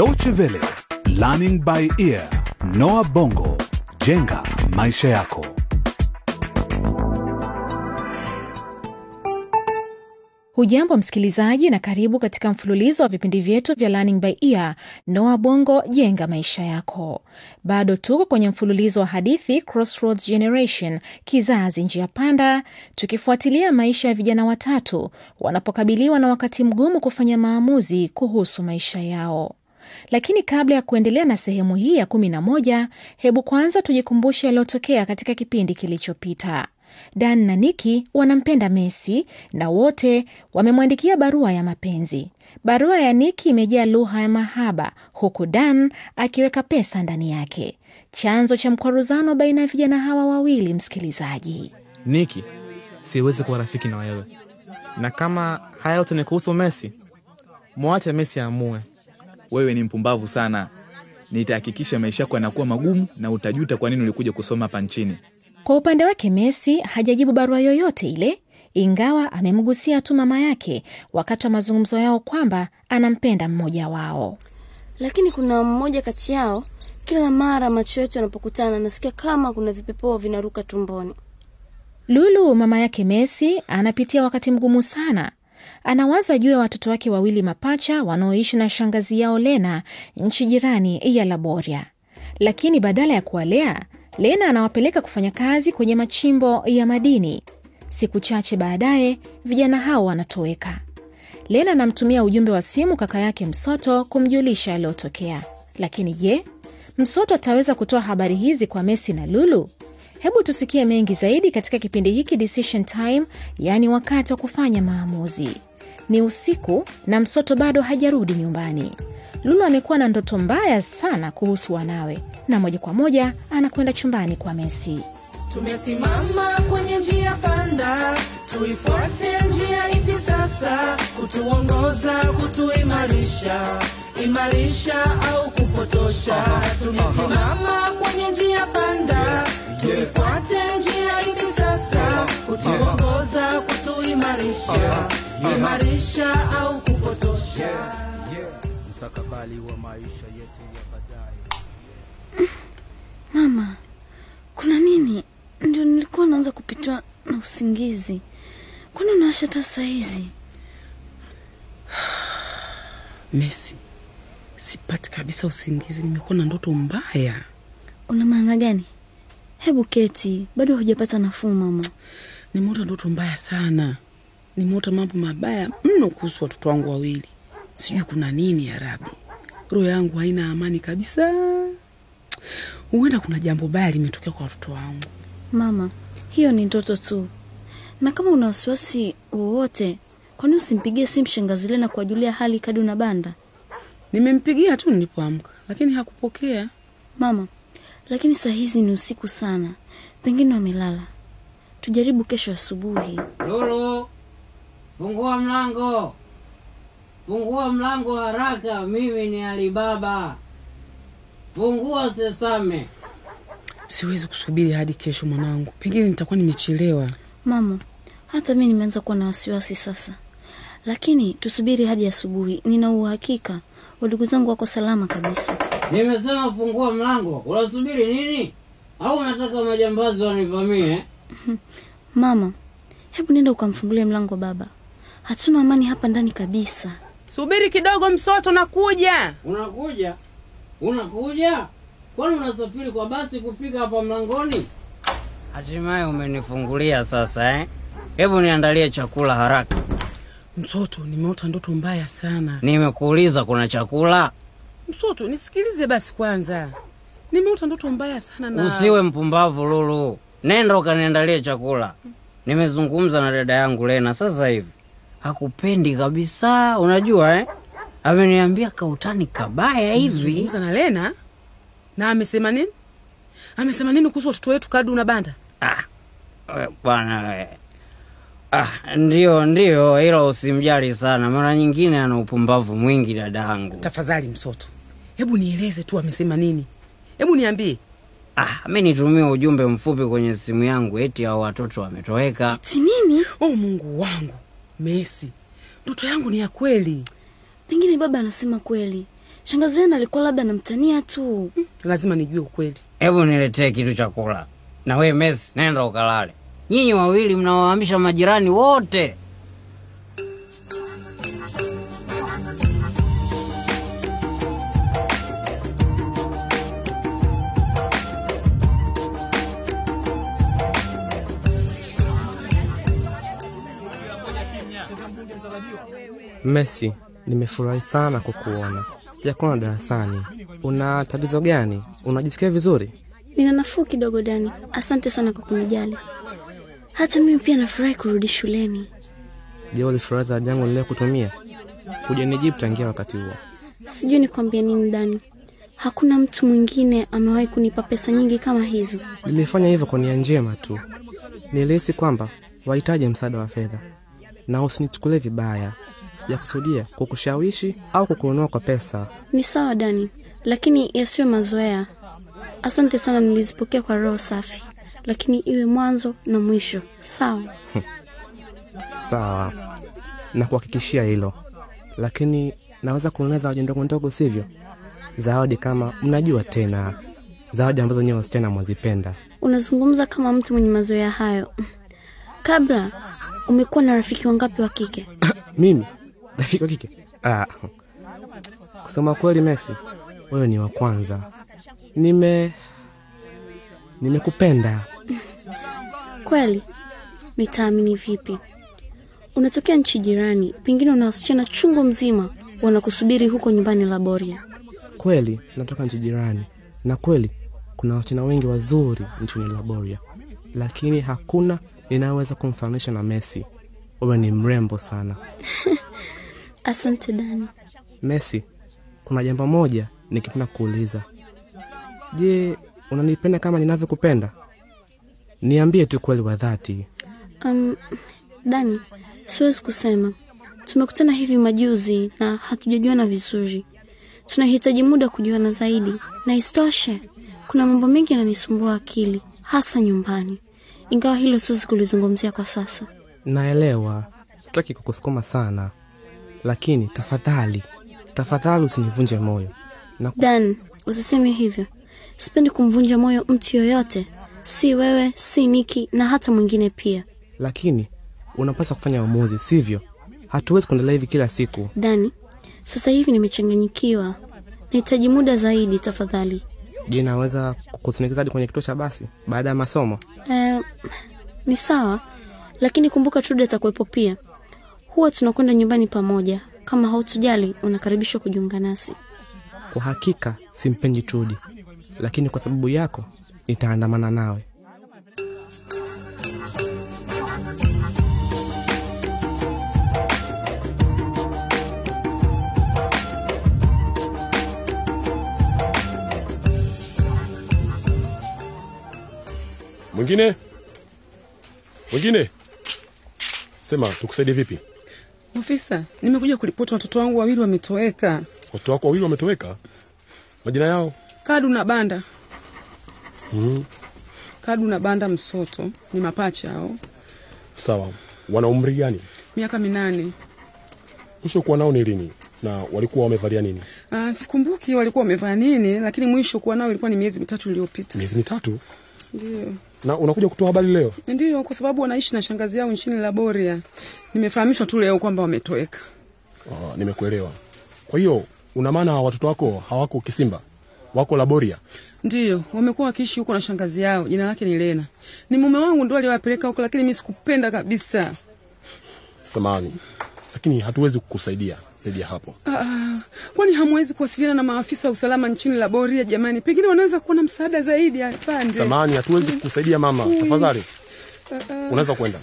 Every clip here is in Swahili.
Deutsche Welle, Learning by Ear, Noah Bongo, jenga maisha yako. Hujambo msikilizaji, na karibu katika mfululizo wa vipindi vyetu vya Learning by Ear, Noah Bongo, jenga maisha yako. Bado tuko kwenye mfululizo wa hadithi Crossroads Generation, kizazi njia panda, tukifuatilia maisha ya vijana watatu wanapokabiliwa na wakati mgumu kufanya maamuzi kuhusu maisha yao. Lakini kabla ya kuendelea na sehemu hii ya kumi na moja, hebu kwanza tujikumbushe yaliyotokea katika kipindi kilichopita. Dan na Niki wanampenda Messi na wote wamemwandikia barua ya mapenzi. Barua ya Niki imejaa lugha ya mahaba, huku Dan akiweka pesa ndani yake, chanzo cha mkwaruzano baina ya vijana hawa wawili. Msikilizaji, Niki, siwezi kuwa rafiki na wewe, na kama haya yote ni kuhusu Messi, mwache Messi aamue. Wewe ni mpumbavu sana. Nitahakikisha maisha yako yanakuwa magumu na utajuta kwa nini ulikuja kusoma hapa nchini. kwa upande wake Messi hajajibu barua yoyote ile, ingawa amemgusia tu mama yake wakati wa mazungumzo yao kwamba anampenda mmoja wao. lakini kuna mmoja kati yao, kila mara macho yetu yanapokutana nasikia kama kuna vipepoo vinaruka tumboni. Lulu, mama yake Messi, anapitia wakati mgumu sana. Anawaza juu ya watoto wake wawili mapacha wanaoishi na shangazi yao Lena nchi jirani ya Laboria, lakini badala ya kuwalea, Lena anawapeleka kufanya kazi kwenye machimbo ya madini. Siku chache baadaye, vijana hao wanatoweka. Lena anamtumia ujumbe wa simu kaka yake Msoto kumjulisha yaliyotokea. Lakini je, Msoto ataweza kutoa habari hizi kwa Messi na Lulu? Hebu tusikie mengi zaidi katika kipindi hiki Decision Time, yaani wakati wa kufanya maamuzi. Ni usiku na Msoto bado hajarudi nyumbani. Lulu amekuwa na ndoto mbaya sana kuhusu wanawe, na moja kwa moja anakwenda chumbani kwa Messi. Tumesimama kwenye njia panda, tuifuate njia ipi sasa? Kutuongoza, kutuimarisha, imarisha au kupotosha? Tumesimama kwenye njia panda, tuifuate njia ipi sasa? Kutuongoza, kutuimarisha, imarisha au kupotosha? mstakabali wa maisha yetu ya baadaye. Mama, kuna nini? Ndio nilikuwa naanza kupitwa na usingizi. Kwani unaasha hata saa hizi? Messi, sipati kabisa usingizi, nimekuwa na ndoto mbaya. Una maana gani? Hebu keti, bado hujapata nafuu mama. Nimeota ndoto mbaya sana, nimeota mambo mabaya mno kuhusu watoto wangu wawili. Sijui kuna nini ya Rabi, roho yangu haina amani kabisa. Huenda kuna jambo baya limetokea kwa watoto wangu. Mama, hiyo ni ndoto tu, na kama una wasiwasi wowote, kwani usimpigie simu shangazi Lena kuwajulia hali kadi na banda? Nimempigia tu nilipoamka, lakini hakupokea. Mama, lakini saa hizi ni usiku sana, pengine wamelala. Tujaribu kesho asubuhi. Lulu, fungua mlango, fungua mlango haraka. Mimi ni Alibaba, fungua sesame. Siwezi kusubiri hadi kesho mwanangu, pengine nitakuwa nimechelewa. Mama, hata mi nimeanza kuwa na wasiwasi sasa, lakini tusubiri hadi asubuhi. Nina uhakika wadugu zangu wako salama kabisa. Nimesema fungua mlango, unasubiri nini? Au unataka majambazi wanivamie? Mama, hebu nenda ukamfungulie mlango baba. Hatuna amani hapa ndani kabisa. Subiri kidogo, Msoto, nakuja. Unakuja? Unakuja? Kwani unasafiri kwa basi kufika hapa mlangoni? Hatimaye umenifungulia sasa eh? Hebu niandalie chakula haraka. Msoto, nimeota ndoto mbaya sana. Nimekuuliza kuna chakula? Msoto, nisikilize basi kwanza. Nimeota ndoto mbaya sana na Usiwe mpumbavu Lulu, nenda ukaniandalie chakula. Nimezungumza na dada yangu Lena sasa hivi, hakupendi kabisa, unajua eh? Ameniambia kautani kabaya hivi. Nimezungumza na Lena na amesema nini? Amesema nini kuhusu watoto wetu Kadu na Banda? Ah, bwana we. Ah, ndio ndio, ila usimjali sana, mara nyingine ana upumbavu mwingi dada yangu. Tafadhali Msoto, hebu nieleze tu amesema nini, hebu niambie. Ah, amenitumia ujumbe mfupi kwenye simu yangu eti hao watoto wametoweka. Eti nini? Oh Mungu wangu, Messi, ndoto yangu ni ya kweli. Pengine baba anasema kweli. Shangazi Lena alikuwa labda anamtania tu. Lazima nijue ukweli. Hebu niletee kitu cha kula. Na wewe Messi, nenda ukalale. Nyinyi wawili mnawaamisha majirani wote. Messi, nimefurahi sana kukuona. Sijakuona darasani. Una tatizo gani? Unajisikia vizuri? Nina nafuu kidogo Dani, asante sana kwa kunijali. Hata mimi pia nafurahi kurudi shuleni. Je, ulifurahi zawadi yangu niliyokutumia? Hujanijibu tangia wakati huo. Sijui nikwambia nini Dani, hakuna mtu mwingine amewahi kunipa pesa nyingi kama hizo. Nilifanya hivyo kwa nia njema tu. Nilihisi kwamba wahitaji msaada wa fedha, na usinichukulie vibaya. Sijakusudia kukushawishi au kukununua kwa pesa. Ni sawa Dani, lakini yasiwe mazoea. Asante sana, nilizipokea kwa roho safi, lakini iwe mwanzo na mwisho. Sawa. Sawa, nakuhakikishia hilo, lakini naweza kununua zawadi ndogo ndogo, sivyo? Zawadi kama mnajua tena, zawadi ambazo nyewe wasichana mwazipenda. Unazungumza kama mtu mwenye mazoea hayo. Kabla umekuwa na rafiki wangapi wa kike? Mimi rafiki wa kike? Ah, kusema kweli, Messi, wewe ni wa kwanza. Nime nimekupenda. Kweli? Nitaamini vipi? Unatokea nchi jirani, pengine una wasichana chungu mzima wanakusubiri huko nyumbani Laboria. Kweli natoka nchi jirani, na kweli kuna wasichana wengi wazuri nchini Laboria, lakini hakuna ninayoweza kumfananisha na Messi. Wewe ni mrembo sana Asante Dani. Messi. Kuna jambo moja nikipenda kuuliza. Je, unanipenda kama ninavyokupenda? Niambie tu kweli wa dhati. Um, Dani, siwezi kusema. Tumekutana hivi majuzi na hatujajuana vizuri. Tunahitaji muda kujuana zaidi, na isitoshe kuna mambo mengi yananisumbua akili, hasa nyumbani, ingawa hilo siwezi kulizungumzia kwa sasa. Naelewa, sitaki kukusukuma sana, lakini tafadhali, tafadhali usinivunje moyo na Dan, usiseme hivyo. Sipendi kumvunja moyo mtu yoyote, si wewe, si Niki na hata mwingine pia. lakini unapaswa kufanya uamuzi, sivyo? Hatuwezi kuendelea hivi kila siku. Dani, sasa hivi nimechanganyikiwa, nahitaji muda zaidi tafadhali. Je, naweza kukusindikiza hadi kwenye kituo cha basi baada ya masomo? Eh, ni sawa, lakini kumbuka Trude atakuwepo pia. Huwa tunakwenda nyumbani pamoja. Kama hautujali, unakaribishwa kujiunga nasi. Kwa hakika simpendi Trudi, lakini kwa sababu yako nitaandamana nawe. Mwingine? Mwingine? Sema tukusaidie vipi? Ofisa, nimekuja kuripoti watoto wangu wawili wametoweka. Watoto wako wawili wametoweka? Majina yao? Kadu na Banda. Mm. Kadu na Banda Msoto ni mapacha hao, Sawa. Wana umri gani? miaka minane. Mwisho kuwa nao ni lini? Na walikuwa wamevalia nini? Ah, sikumbuki walikuwa wamevaa nini, lakini mwisho kuwa nao ilikuwa ni miezi mitatu iliyopita. Miezi mitatu? Ndio, Na unakuja kutoa habari leo? ndio, kwa sababu wanaishi na shangazi yao nchini Laboria. Nimefahamishwa tu leo kwamba wametoweka. Ah, nimekuelewa. Kwa hiyo una maana watoto wako hawako Kisimba, wako Laboria? Ndiyo, wamekuwa wakiishi huko na shangazi yao, jina lake ni Lena. Ni mume wangu ndo aliwapeleka huko, lakini mi sikupenda kabisa. Samahani, lakini hatuwezi kukusaidia zaidi ya hapo. Ah, kwani hamwezi kuwasiliana na maafisa wa usalama nchini Laboria? Jamani, pengine wanaweza kuwa na msaada zaidi. Afande, Samahani, hatuwezi kukusaidia mama, tafadhali unaweza kwenda.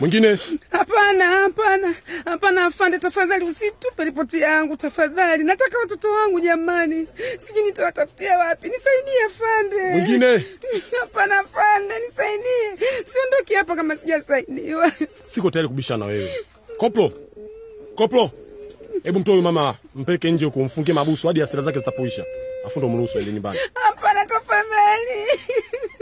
Mwingine? Hapana, hapana, hapana, afande, tafadhali usitupe ripoti yangu tafadhali. Nataka watoto wangu jamani, sijui nitawatafutia wapi. Nisaidie afande. Mwingine? Hapana afande, nisaidie, siondoki hapa kama sijasaidiwa. Siko tayari kubishana na wewe. Koplo, koplo, hebu mtoe huyu mama, mpeleke nje huko, mfungie mabusu hadi hasira zake zitapoisha, afu ndo mruhusu aende nyumbani. Hapana, tafadhali.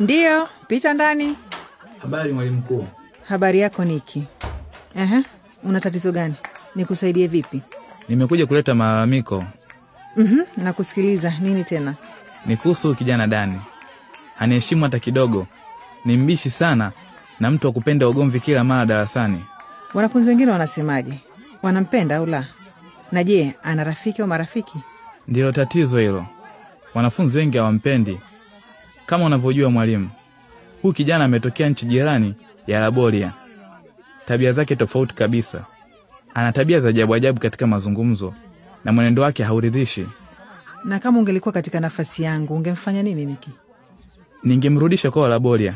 Ndiyo, pita ndani. Habari mwalimu mkuu. Habari yako Niki? Aha, una tatizo gani? Nikusaidie vipi? Nimekuja kuleta malalamiko. Mhm, nakusikiliza. Nini tena? Ni kuhusu kijana Dani. Haniheshimu hata kidogo, ni mbishi sana na mtu wa kupenda ugomvi kila mara darasani. Wanafunzi wengine wanasemaje? Wanampenda au la? Na je, ana rafiki au marafiki? Ndilo tatizo hilo, wanafunzi wengi hawampendi. Kama unavyojua mwalimu, huyu kijana ametokea nchi jirani ya Laboria. Tabia zake tofauti kabisa, ana tabia za ajabu ajabu katika mazungumzo na mwenendo wake hauridhishi. Na kama ungelikuwa katika nafasi yangu ungemfanya nini Niki? Ningemrudisha kwa Walaboria.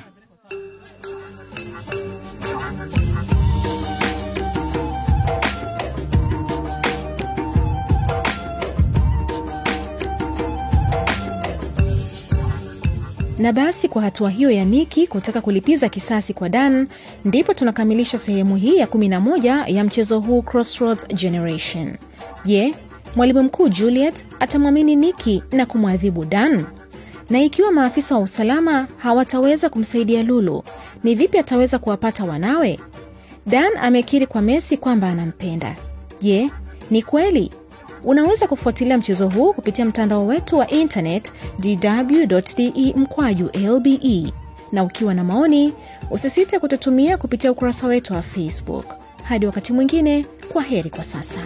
Na basi kwa hatua hiyo ya Niki kutaka kulipiza kisasi kwa Dan, ndipo tunakamilisha sehemu hii ya 11 ya mchezo huu Crossroads Generation. Je, mwalimu mkuu Juliet atamwamini Niki na kumwadhibu Dan? Na ikiwa maafisa wa usalama hawataweza kumsaidia Lulu, ni vipi ataweza kuwapata wanawe? Dan amekiri kwa Messi kwamba anampenda. Je, ni kweli? Unaweza kufuatilia mchezo huu kupitia mtandao wetu wa internet dw.de mkwaju lbe, na ukiwa na maoni usisite kututumia kupitia ukurasa wetu wa Facebook. Hadi wakati mwingine, kwa heri kwa sasa.